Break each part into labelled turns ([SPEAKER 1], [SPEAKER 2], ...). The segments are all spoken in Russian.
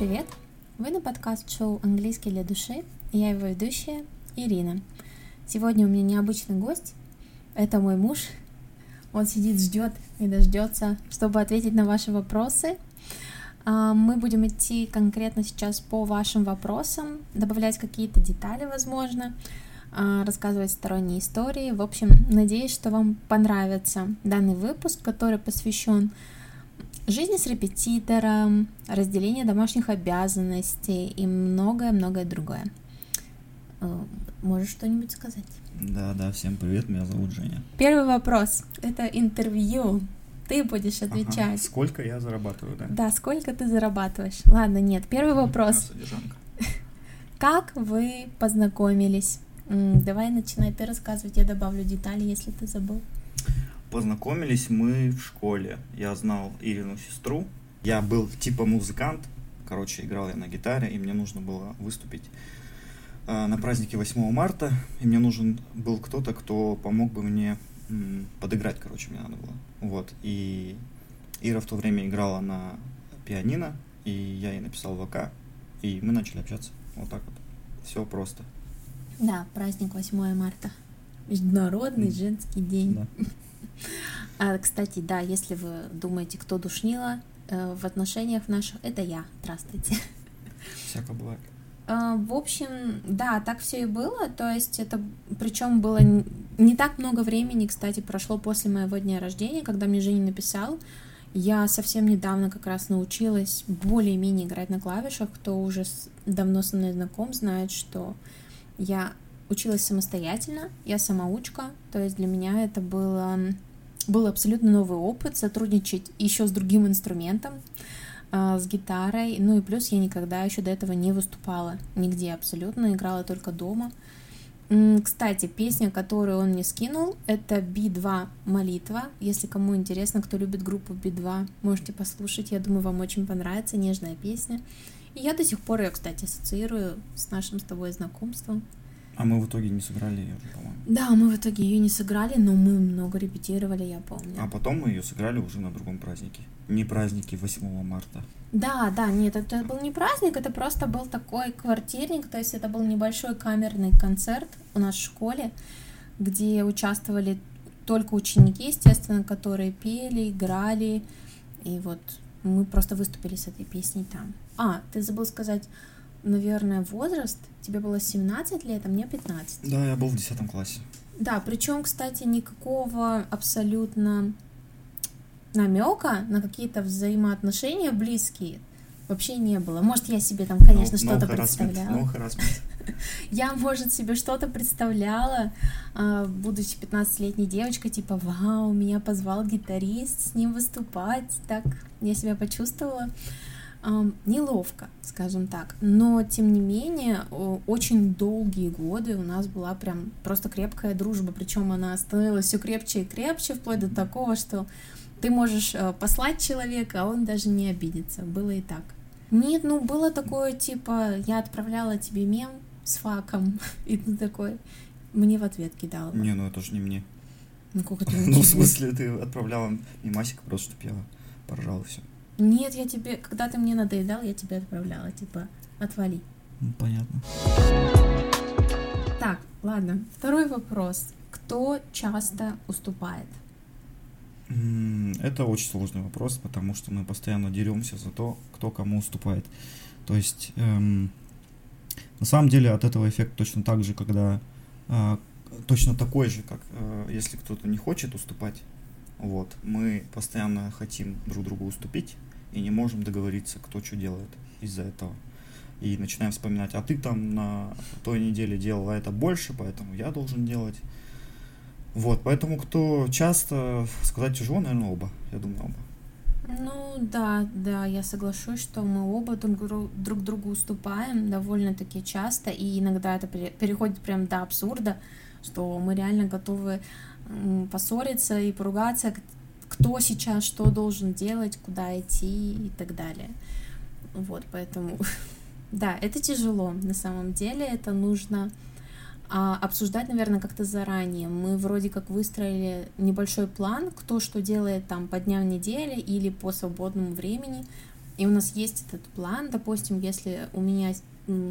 [SPEAKER 1] привет! Вы на подкаст-шоу «Английский для души» и я его ведущая Ирина. Сегодня у меня необычный гость. Это мой муж. Он сидит, ждет и дождется, чтобы ответить на ваши вопросы. А, мы будем идти конкретно сейчас по вашим вопросам, добавлять какие-то детали, возможно, а, рассказывать сторонние истории. В общем, надеюсь, что вам понравится данный выпуск, который посвящен жизни с репетитором, разделению домашних обязанностей и многое-многое другое. Э, можешь что-нибудь сказать?
[SPEAKER 2] Да, да, всем привет, меня зовут Женя.
[SPEAKER 1] Первый вопрос. Это интервью. Ты будешь отвечать. Ага.
[SPEAKER 2] Сколько я зарабатываю, да?
[SPEAKER 1] Да, сколько ты зарабатываешь? Ладно, нет. Первый вопрос. Как вы познакомились? Давай начинай ты рассказывать, я добавлю детали, если ты забыл.
[SPEAKER 2] Познакомились мы в школе. Я знал Ирину сестру. Я был типа музыкант. Короче, играл я на гитаре, и мне нужно было выступить э, на празднике 8 марта. И мне нужен был кто-то, кто помог бы мне подыграть, короче, мне надо было. Вот. И Ира в то время играла на пианино, и я ей написал ВК, и мы начали общаться. Вот так вот. Все просто.
[SPEAKER 1] Да, праздник 8 марта. Международный женский день. Да. А, кстати, да, если вы думаете, кто душнила э, в отношениях наших, это я. Здравствуйте.
[SPEAKER 2] Всяко бывает.
[SPEAKER 1] А, в общем, да, так все и было. То есть это, причем было не так много времени, кстати, прошло после моего дня рождения, когда мне Женя написал. Я совсем недавно как раз научилась более-менее играть на клавишах. Кто уже давно со мной знаком, знает, что я училась самостоятельно, я самоучка, то есть для меня это было был абсолютно новый опыт сотрудничать еще с другим инструментом, а, с гитарой. Ну и плюс я никогда еще до этого не выступала нигде абсолютно, играла только дома. Кстати, песня, которую он мне скинул, это Би-2 «Молитва». Если кому интересно, кто любит группу Би-2, можете послушать. Я думаю, вам очень понравится, нежная песня. И я до сих пор ее, кстати, ассоциирую с нашим с тобой знакомством.
[SPEAKER 2] А мы в итоге не сыграли ее, по-моему.
[SPEAKER 1] Да, мы в итоге ее не сыграли, но мы много репетировали, я помню.
[SPEAKER 2] А потом мы ее сыграли уже на другом празднике. Не празднике 8 марта.
[SPEAKER 1] Да, да, нет, это был не праздник, это просто был такой квартирник, то есть это был небольшой камерный концерт у нас в школе, где участвовали только ученики, естественно, которые пели, играли, и вот мы просто выступили с этой песней там. А, ты забыл сказать, наверное, возраст. Тебе было 17 лет, а мне 15.
[SPEAKER 2] Да, я был в 10 классе.
[SPEAKER 1] Да, причем, кстати, никакого абсолютно намека на какие-то взаимоотношения близкие вообще не было. Может, я себе там, конечно, no, что-то no представляла.
[SPEAKER 2] No
[SPEAKER 1] я, может, себе что-то представляла, а, будучи 15-летней девочкой, типа, вау, меня позвал гитарист с ним выступать, так я себя почувствовала неловко, скажем так. Но, тем не менее, очень долгие годы у нас была прям просто крепкая дружба. Причем она становилась все крепче и крепче, вплоть до такого, что ты можешь э, послать человека, а он даже не обидится. Было и так. Нет, ну было такое, типа, я отправляла тебе мем с факом, и ты такой мне в ответ кидал.
[SPEAKER 2] Не, ну это же не мне.
[SPEAKER 1] Ну, как это
[SPEAKER 2] Ну, в смысле, ты отправляла мемасик просто, чтобы я поржал и все.
[SPEAKER 1] Нет, я тебе, когда ты мне надоедал, я тебе отправляла, типа, отвали.
[SPEAKER 2] Ну, понятно.
[SPEAKER 1] Так, ладно. Второй вопрос. Кто часто уступает?
[SPEAKER 2] Это очень сложный вопрос, потому что мы постоянно деремся за то, кто кому уступает. То есть, эм, на самом деле, от этого эффект точно так же, когда э, точно такой же, как э, если кто-то не хочет уступать. Вот, мы постоянно хотим друг другу уступить, и не можем договориться, кто что делает из-за этого. И начинаем вспоминать, а ты там на той неделе делал это больше, поэтому я должен делать. Вот, поэтому кто часто, сказать тяжело, наверное, оба. Я думаю, оба.
[SPEAKER 1] Ну да, да, я соглашусь, что мы оба друг, друг другу уступаем довольно-таки часто, и иногда это переходит прям до абсурда, что мы реально готовы поссориться и поругаться кто сейчас что должен делать, куда идти и так далее. Вот, поэтому, да, это тяжело на самом деле, это нужно а, обсуждать, наверное, как-то заранее. Мы вроде как выстроили небольшой план, кто что делает там по дням недели или по свободному времени, И у нас есть этот план, допустим, если у меня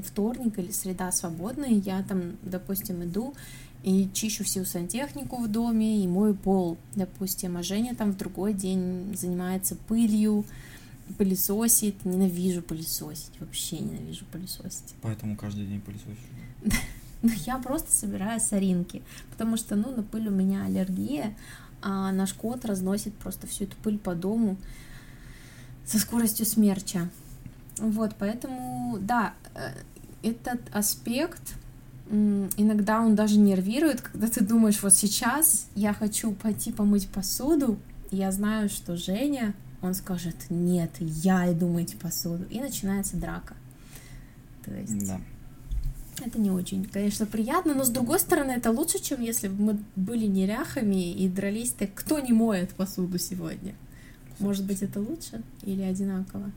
[SPEAKER 1] вторник или среда свободная, я там, допустим, иду и чищу всю сантехнику в доме и мою пол, допустим, а Женя там в другой день занимается пылью, пылесосит, ненавижу пылесосить, вообще ненавижу пылесосить.
[SPEAKER 2] Поэтому каждый день пылесосишь?
[SPEAKER 1] Ну, я просто собираю соринки, потому что, ну, на пыль у меня аллергия, а наш кот разносит просто всю эту пыль по дому со скоростью смерча. Вот, поэтому, да, э, этот аспект, иногда он даже нервирует, когда ты думаешь, вот сейчас я хочу пойти помыть посуду, и я знаю, что Женя, он скажет, нет, я иду мыть посуду, и начинается драка. То есть... Да. Это не очень, конечно, приятно, но с другой стороны, это лучше, чем если бы мы были неряхами и дрались так, кто не моет посуду сегодня. Может быть, это лучше или одинаково?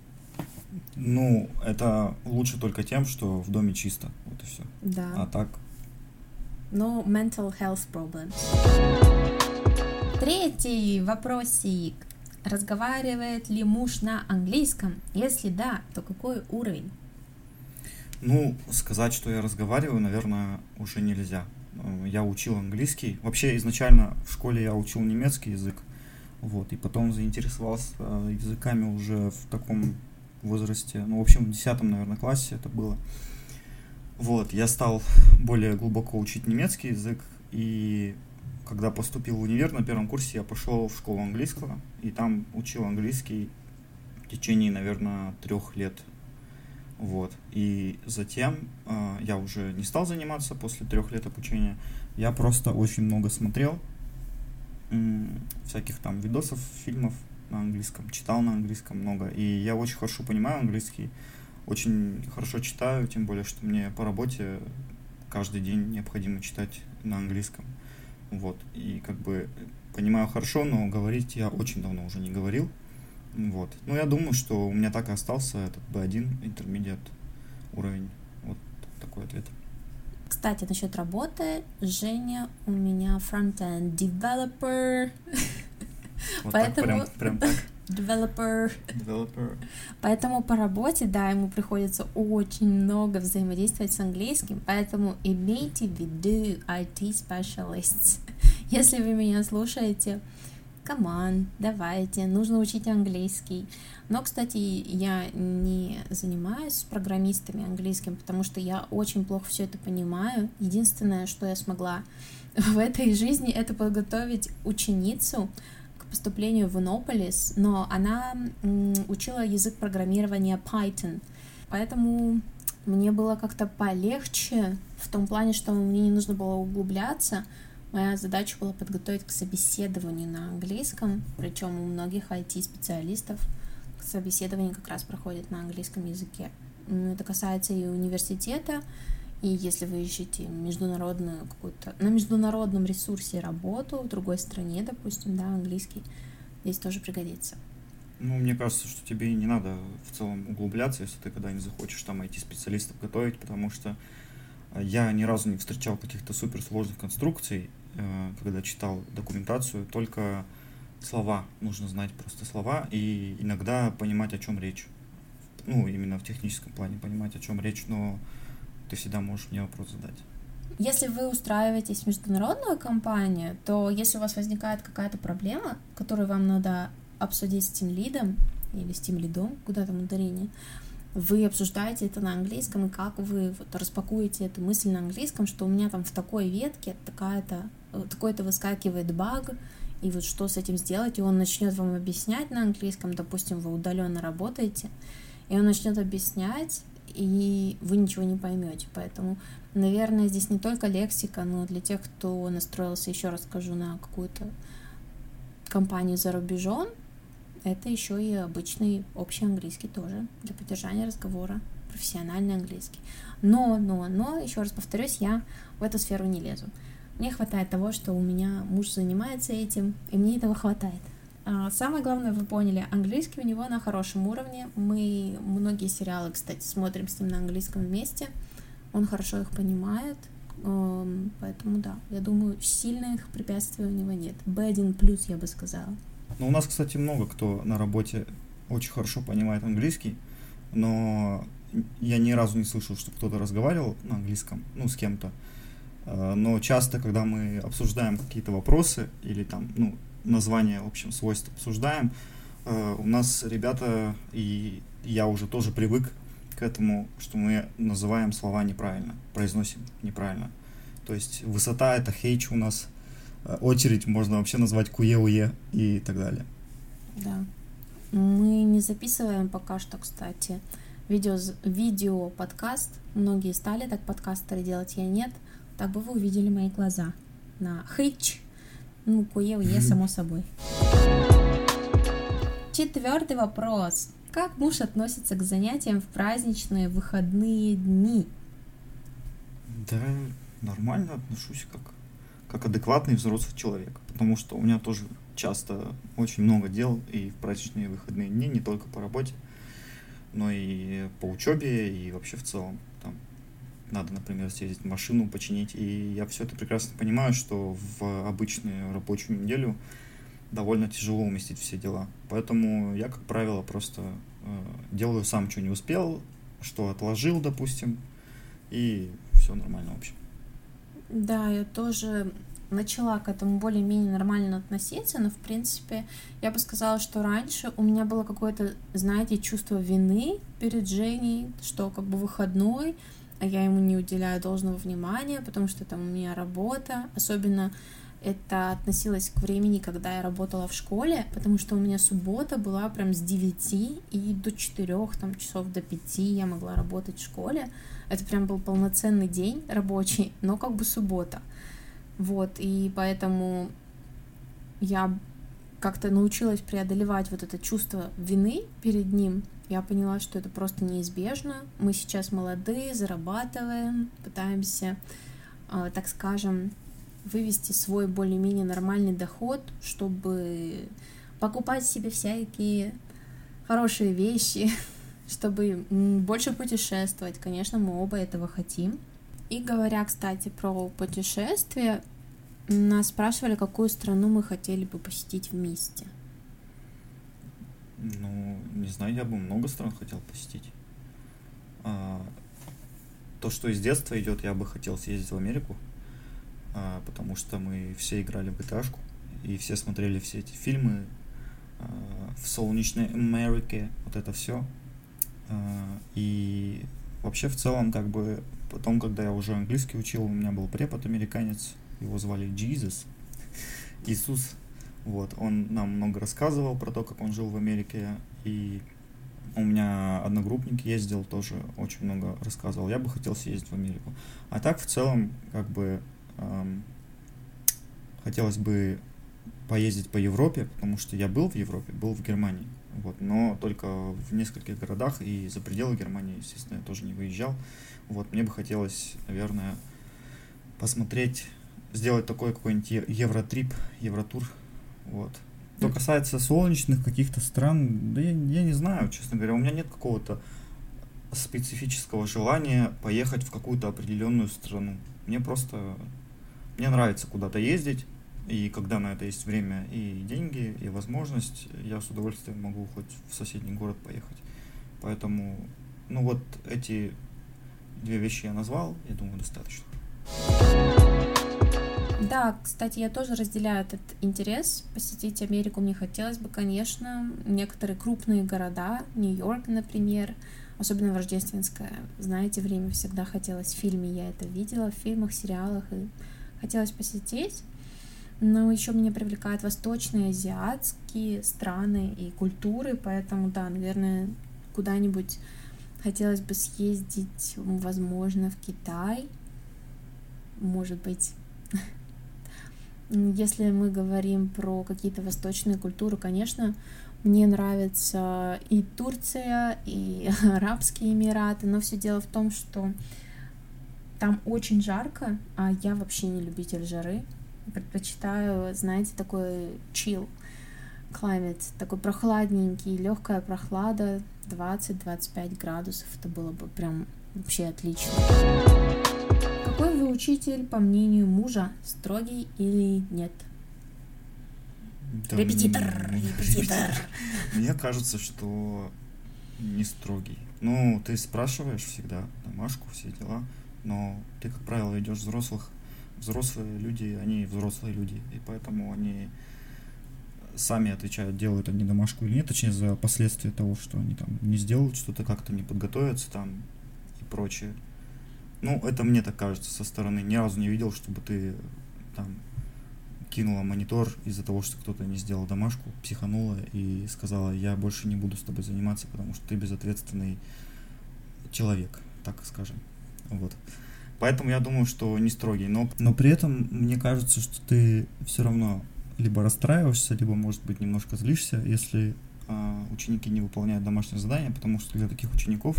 [SPEAKER 2] Ну, это лучше только тем, что в доме чисто, вот и все.
[SPEAKER 1] Да.
[SPEAKER 2] А так?
[SPEAKER 1] No mental health problems. Третий вопросик. Разговаривает ли муж на английском? Если да, то какой уровень?
[SPEAKER 2] Ну, сказать, что я разговариваю, наверное, уже нельзя. Я учил английский. Вообще, изначально в школе я учил немецкий язык. Вот, и потом заинтересовался языками уже в таком возрасте, ну, в общем, в 10, наверное, классе это было. Вот, я стал более глубоко учить немецкий язык, и когда поступил в универ на первом курсе, я пошел в школу английского, и там учил английский в течение, наверное, трех лет. Вот. И затем э, я уже не стал заниматься после трех лет обучения. Я просто очень много смотрел э, всяких там видосов, фильмов на английском, читал на английском много. И я очень хорошо понимаю английский, очень хорошо читаю, тем более, что мне по работе каждый день необходимо читать на английском. Вот. И как бы понимаю хорошо, но говорить я очень давно уже не говорил. Вот. Ну, я думаю, что у меня так и остался этот B1 интермедиат уровень. Вот такой ответ.
[SPEAKER 1] Кстати, насчет работы, Женя у меня фронтенд developer.
[SPEAKER 2] Вот Поэтому... так, прям, прям так.
[SPEAKER 1] Developer.
[SPEAKER 2] Developer.
[SPEAKER 1] Поэтому по работе, да, ему приходится очень много взаимодействовать с английским, поэтому имейте в виду IT specialists. Если вы меня слушаете, команд, давайте, нужно учить английский. Но, кстати, я не занимаюсь с программистами английским, потому что я очень плохо все это понимаю. Единственное, что я смогла в этой жизни, это подготовить ученицу к поступлению в Иннополис, но она учила язык программирования Python. Поэтому мне было как-то полегче в том плане, что мне не нужно было углубляться, Моя задача была подготовить к собеседованию на английском, причем у многих IT-специалистов собеседование как раз проходит на английском языке. Это касается и университета, и если вы ищете международную какую-то на международном ресурсе работу в другой стране, допустим, да, английский, здесь тоже пригодится.
[SPEAKER 2] Ну, мне кажется, что тебе не надо в целом углубляться, если ты когда-нибудь захочешь там IT-специалистов готовить, потому что я ни разу не встречал каких-то суперсложных конструкций, Э, когда читал документацию, только слова, нужно знать просто слова и иногда понимать, о чем речь. Ну, именно в техническом плане понимать, о чем речь, но ты всегда можешь мне вопрос задать.
[SPEAKER 1] Если вы устраиваетесь в международную компанию, то если у вас возникает какая-то проблема, которую вам надо обсудить с тем лидом или с тем лидом, куда там ударение, вы обсуждаете это на английском, и как вы вот распакуете эту мысль на английском, что у меня там в такой ветке такая-то такой-то выскакивает баг, и вот что с этим сделать, и он начнет вам объяснять на английском, допустим, вы удаленно работаете, и он начнет объяснять, и вы ничего не поймете. Поэтому, наверное, здесь не только лексика, но для тех, кто настроился, еще раз скажу, на какую-то компанию за рубежом, это еще и обычный общий английский тоже для поддержания разговора, профессиональный английский. Но, но, но, еще раз повторюсь, я в эту сферу не лезу. Мне хватает того, что у меня муж занимается этим, и мне этого хватает. А, самое главное, вы поняли, английский у него на хорошем уровне. Мы многие сериалы, кстати, смотрим с ним на английском вместе. Он хорошо их понимает, поэтому да, я думаю, сильных препятствий у него нет. B1 плюс, я бы сказала.
[SPEAKER 2] Ну, у нас, кстати, много кто на работе очень хорошо понимает английский, но я ни разу не слышал, что кто-то разговаривал на английском, ну, с кем-то. Э, но часто, когда мы обсуждаем какие-то вопросы или там, ну, название, в общем, свойств обсуждаем, э, у нас ребята, и я уже тоже привык к этому, что мы называем слова неправильно, произносим неправильно. То есть высота это хейч у нас, очередь можно вообще назвать куе-уе и так далее.
[SPEAKER 1] Да. Мы не записываем пока что, кстати, видео, видео подкаст. Многие стали так подкастеры делать, я нет. Так бы вы увидели мои глаза на хейч, ну, куе-уе, само собой. Четвертый вопрос. Как муж относится к занятиям в праздничные выходные дни?
[SPEAKER 2] Да, нормально отношусь как, как адекватный взрослый человек, потому что у меня тоже часто очень много дел и в праздничные выходные дни, не только по работе, но и по учебе, и вообще в целом. Там надо, например, съездить машину починить, и я все это прекрасно понимаю, что в обычную рабочую неделю довольно тяжело уместить все дела. Поэтому я, как правило, просто э, делаю сам, что не успел, что отложил, допустим, и все нормально, в общем.
[SPEAKER 1] Да, я тоже начала к этому более-менее нормально относиться, но, в принципе, я бы сказала, что раньше у меня было какое-то, знаете, чувство вины перед Женей, что как бы выходной, а я ему не уделяю должного внимания, потому что там у меня работа, особенно это относилось к времени, когда я работала в школе, потому что у меня суббота была прям с 9 и до 4 там, часов до 5 я могла работать в школе. Это прям был полноценный день рабочий, но как бы суббота. Вот, и поэтому я как-то научилась преодолевать вот это чувство вины перед ним. Я поняла, что это просто неизбежно. Мы сейчас молодые, зарабатываем, пытаемся, а, так скажем, вывести свой более-менее нормальный доход, чтобы покупать себе всякие хорошие вещи, чтобы больше путешествовать. Конечно, мы оба этого хотим. И говоря, кстати, про путешествия, нас спрашивали, какую страну мы хотели бы посетить вместе.
[SPEAKER 2] Ну, не знаю, я бы много стран хотел посетить. А, то, что из детства идет, я бы хотел съездить в Америку. А, потому что мы все играли в gta и все смотрели все эти фильмы а, в солнечной Америке, вот это все. А, и вообще в целом, как бы, потом, когда я уже английский учил, у меня был препод американец, его звали Jesus, Иисус, вот, он нам много рассказывал про то, как он жил в Америке, и у меня одногруппник ездил, тоже очень много рассказывал. Я бы хотел съездить в Америку. А так, в целом, как бы, хотелось бы поездить по Европе, потому что я был в Европе, был в Германии, вот, но только в нескольких городах и за пределы Германии, естественно, я тоже не выезжал. Вот, мне бы хотелось, наверное, посмотреть, сделать такой какой-нибудь евротрип, евротур, вот. Что касается солнечных каких-то стран, да я, я не знаю, честно говоря, у меня нет какого-то специфического желания поехать в какую-то определенную страну. Мне просто мне нравится куда-то ездить, и когда на это есть время и деньги, и возможность, я с удовольствием могу хоть в соседний город поехать. Поэтому, ну вот эти две вещи я назвал, я думаю, достаточно.
[SPEAKER 1] Да, кстати, я тоже разделяю этот интерес. Посетить Америку мне хотелось бы, конечно. Некоторые крупные города, Нью-Йорк, например, особенно в рождественское, знаете, время всегда хотелось в фильме, я это видела в фильмах, сериалах, и хотелось посетить. Но еще меня привлекают восточные, азиатские страны и культуры, поэтому, да, наверное, куда-нибудь хотелось бы съездить, возможно, в Китай, может быть. Если мы говорим про какие-то восточные культуры, конечно, мне нравится и Турция, и Арабские Эмираты, но все дело в том, что там очень жарко, а я вообще не любитель жары. Предпочитаю, знаете, такой chill climate, такой прохладненький, легкая прохлада, 20-25 градусов. Это было бы прям вообще отлично. Какой вы учитель, по мнению мужа, строгий или нет?
[SPEAKER 2] Да,
[SPEAKER 1] Репетитор, репетитор.
[SPEAKER 2] Мне кажется, что не строгий. Ну, ты спрашиваешь всегда домашку, все дела, но ты, как правило, идешь взрослых. Взрослые люди, они взрослые люди, и поэтому они сами отвечают, делают они домашку или нет, точнее, за последствия того, что они там не сделают что-то, как-то не подготовятся там и прочее. Ну, это мне так кажется со стороны. Ни разу не видел, чтобы ты там кинула монитор из-за того, что кто-то не сделал домашку, психанула и сказала, я больше не буду с тобой заниматься, потому что ты безответственный человек, так скажем. Вот. Поэтому я думаю, что не строгий. Но, но при этом мне кажется, что ты все равно либо расстраиваешься, либо, может быть, немножко злишься, если а, ученики не выполняют домашнее задание, потому что для таких учеников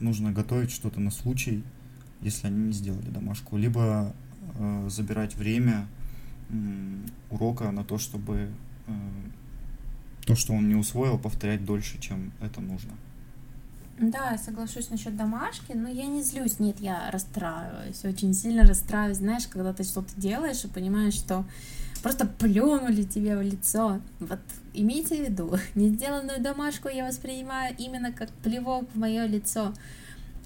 [SPEAKER 2] нужно готовить что-то на случай, если они не сделали домашку, либо э, забирать время м, урока на то, чтобы э, то, что он не усвоил, повторять дольше, чем это нужно.
[SPEAKER 1] Да, я соглашусь насчет домашки, но я не злюсь, нет, я расстраиваюсь, очень сильно расстраиваюсь, знаешь, когда ты что-то делаешь и понимаешь, что просто плюнули тебе в лицо. Вот имейте в виду, не сделанную домашку я воспринимаю именно как плевок в мое лицо.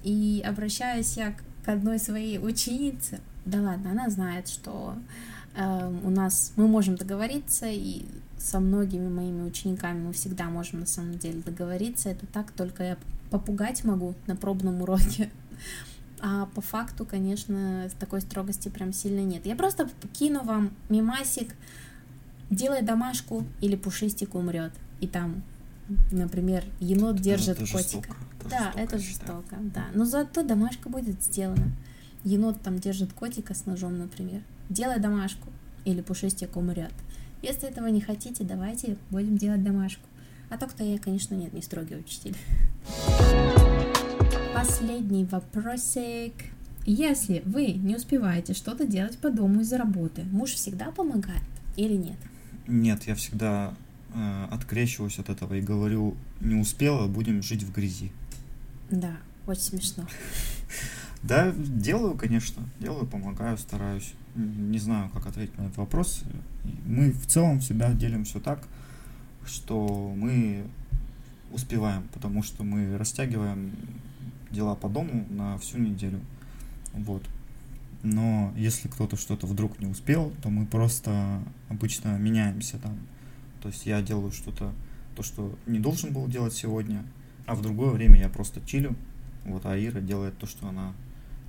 [SPEAKER 1] И обращаюсь я к одной своей ученице, да ладно, она знает, что э, у нас мы можем договориться, и со многими моими учениками мы всегда можем на самом деле договориться. Это так, только я попугать могу на пробном уроке. А по факту, конечно, такой строгости прям сильно нет. Я просто кину вам мимасик, делай домашку или пушистик умрет. И там, например, енот держит
[SPEAKER 2] это
[SPEAKER 1] котика.
[SPEAKER 2] жестоко, это
[SPEAKER 1] да,
[SPEAKER 2] жестоко,
[SPEAKER 1] это жестоко, да. Но зато домашка будет сделана. Енот там держит котика с ножом, например. Делай домашку или пушистик умрет. Если этого не хотите, давайте будем делать домашку. А так-то я, конечно, нет, не строгий учитель. Последний вопросик. Если вы не успеваете что-то делать по дому из-за работы, муж всегда помогает или нет?
[SPEAKER 2] Нет, я всегда э, открещиваюсь от этого и говорю, не успела, будем жить в грязи.
[SPEAKER 1] Да, очень смешно.
[SPEAKER 2] Да, делаю, конечно, делаю, помогаю, стараюсь. Не знаю, как ответить на этот вопрос. Мы в целом всегда делим все так, что мы успеваем, потому что мы растягиваем дела по дому на всю неделю. Вот. Но если кто-то что-то вдруг не успел, то мы просто обычно меняемся там. То есть я делаю что-то, то, что не должен был делать сегодня, а в другое время я просто чилю, вот, а Ира делает то, что она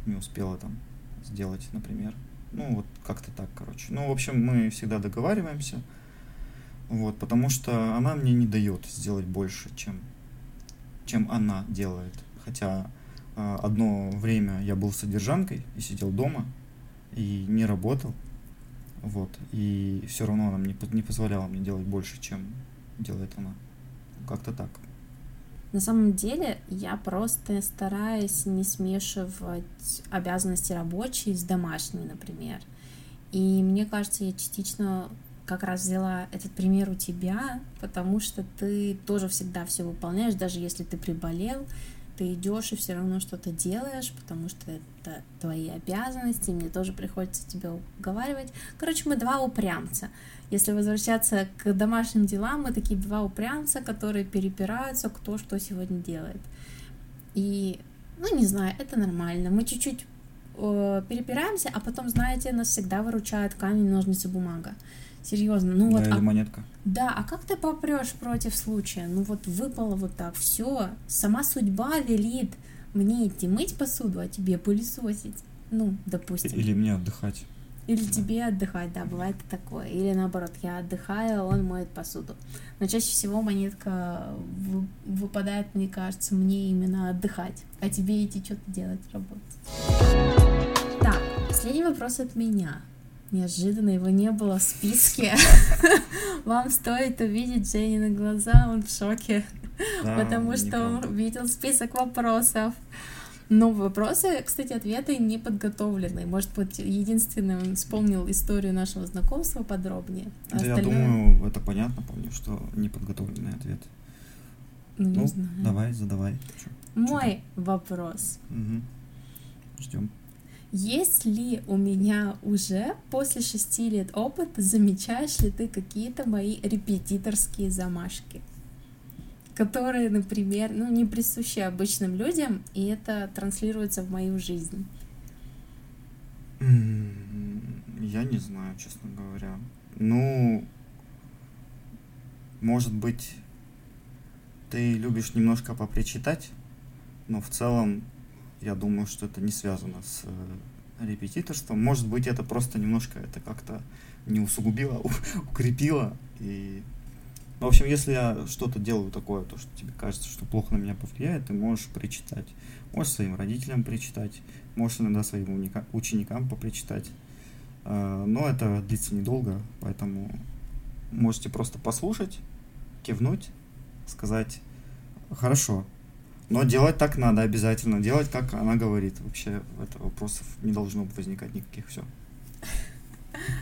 [SPEAKER 2] не успела там сделать, например. Ну, вот как-то так, короче. Ну, в общем, мы всегда договариваемся, вот, потому что она мне не дает сделать больше, чем, чем она делает. Хотя а, одно время я был содержанкой и сидел дома и не работал, вот, и все равно она мне не позволяла мне делать больше, чем делает она. Как-то так.
[SPEAKER 1] На самом деле я просто стараюсь не смешивать обязанности рабочие с домашними, например. И мне кажется, я частично как раз взяла этот пример у тебя, потому что ты тоже всегда все выполняешь, даже если ты приболел, ты идешь и все равно что-то делаешь, потому что это твои обязанности, мне тоже приходится тебя уговаривать. Короче, мы два упрямца. Если возвращаться к домашним делам, мы такие два упрямца, которые перепираются, кто что сегодня делает. И, ну, не знаю, это нормально. Мы чуть-чуть э, перепираемся, а потом, знаете, нас всегда выручает камень, ножницы, бумага. Серьезно, ну вот.
[SPEAKER 2] да, или
[SPEAKER 1] а-
[SPEAKER 2] монетка.
[SPEAKER 1] да, а как ты попрешь против случая? Ну вот выпало вот так, все, сама судьба велит мне идти мыть посуду, а тебе пылесосить. Ну, допустим.
[SPEAKER 2] Или мне отдыхать.
[SPEAKER 1] Или
[SPEAKER 2] Да.
[SPEAKER 1] тебе отдыхать, да, бывает такое. Или наоборот, я отдыхаю, а он моет посуду. Но чаще всего монетка вы- выпадает, мне кажется, мне именно отдыхать, а тебе идти что-то делать, работать. Так, последний вопрос от меня. Неожиданно его не было в списке. Вам стоит увидеть Женины глаза, он в шоке,
[SPEAKER 2] Да,
[SPEAKER 1] потому что он видел список вопросов. Но вопросы, кстати, ответы не подготовлены. Может быть, единственное, он вспомнил историю нашего знакомства подробнее. А
[SPEAKER 2] Да, я
[SPEAKER 1] остальное,
[SPEAKER 2] думаю, это понятно, помню, что неподготовленный ответ.
[SPEAKER 1] ну, не
[SPEAKER 2] Ну,
[SPEAKER 1] знаю.
[SPEAKER 2] давай, задавай. Чё?
[SPEAKER 1] Мой вопрос.
[SPEAKER 2] Мгм. Ждем.
[SPEAKER 1] Есть ли у меня уже после шести лет опыта, замечаешь ли ты какие-то мои репетиторские замашки? которые, например, ну, не присущи обычным людям, и это транслируется в мою жизнь.
[SPEAKER 2] Я не знаю, честно говоря. Ну, может быть, ты любишь немножко попричитать, но в целом я думаю, что это не связано с э, репетиторством. Может быть, это просто немножко это как-то не усугубило, укрепило и в общем, если я что-то делаю такое, то, что тебе кажется, что плохо на меня повлияет, ты можешь причитать. Можешь своим родителям причитать, можешь иногда своим ученикам попричитать. А, но это длится недолго, поэтому можете просто послушать, кивнуть, сказать «хорошо». Но делать так надо обязательно, делать, как она говорит. Вообще, это вопросов не должно возникать никаких, все.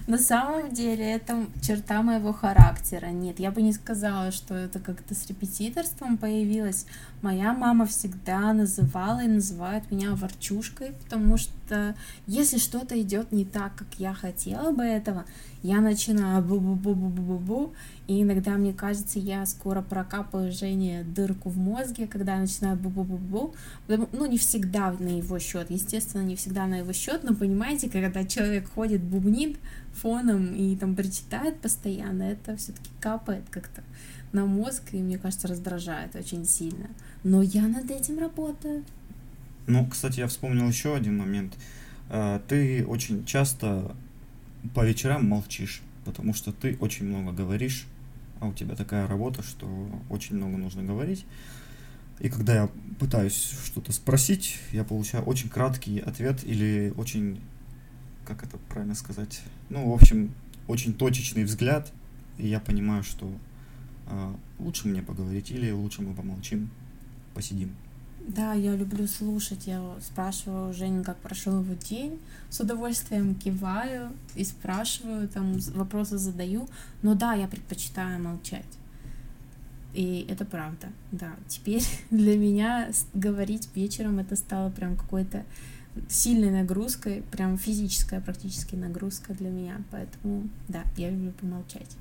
[SPEAKER 1] На самом деле это черта моего характера. Нет, я бы не сказала, что это как-то с репетиторством появилось. Моя мама всегда называла и называет меня ворчушкой, потому что если что-то идет не так, как я хотела бы этого, я начинаю бу-бу-бу-бу-бу-бу, и иногда мне кажется, я скоро прокапаю Жене дырку в мозге, когда я начинаю бу-бу-бу-бу. Ну, не всегда на его счет, естественно, не всегда на его счет, но понимаете, когда человек ходит, бубнит фоном и там причитает постоянно, это все-таки капает как-то на мозг, и мне кажется, раздражает очень сильно. Но я над этим работаю.
[SPEAKER 2] Ну, кстати, я вспомнил еще один момент. Э, ты очень часто по вечерам молчишь, потому что ты очень много говоришь, а у тебя такая работа, что очень много нужно говорить. И когда я пытаюсь что-то спросить, я получаю очень краткий ответ или очень, как это правильно сказать, ну, в общем, очень точечный взгляд, и я понимаю, что э, лучше мне поговорить или лучше мы помолчим, посидим.
[SPEAKER 1] Да, я люблю слушать. Я спрашиваю у Жени, как прошел его день. С удовольствием киваю и спрашиваю, там вопросы задаю. Но да, я предпочитаю молчать. И это правда, да. Теперь для меня говорить вечером это стало прям какой-то сильной нагрузкой, прям физическая практически нагрузка для меня. Поэтому, да, я люблю помолчать.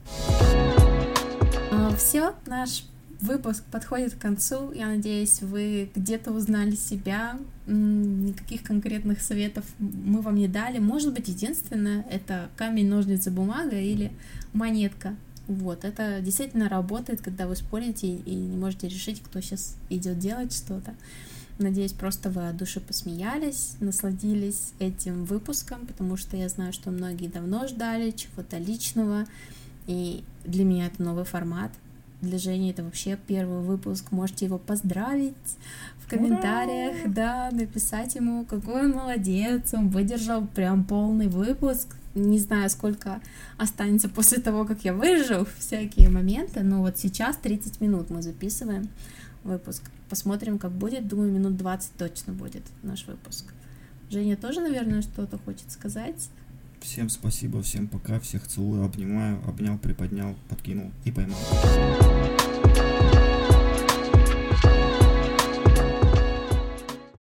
[SPEAKER 1] А, Все, наш выпуск подходит к концу. Я надеюсь, вы где-то узнали себя. Никаких конкретных советов мы вам не дали. Может быть, единственное — это камень, ножницы, бумага или монетка. Вот, это действительно работает, когда вы спорите и не можете решить, кто сейчас идет делать что-то. Надеюсь, просто вы от души посмеялись, насладились этим выпуском, потому что я знаю, что многие давно ждали чего-то личного, и для меня это новый формат — для Жени это вообще первый выпуск. Можете его поздравить в комментариях, Ура! да, написать ему, какой он молодец, он выдержал прям полный выпуск. Не знаю, сколько останется после того, как я выжил всякие моменты, но вот сейчас 30 минут мы записываем выпуск. Посмотрим, как будет. Думаю, минут 20 точно будет наш выпуск. Женя тоже, наверное, что-то хочет сказать.
[SPEAKER 2] Всем спасибо, всем пока, всех целую, обнимаю, обнял, приподнял, подкинул и поймал.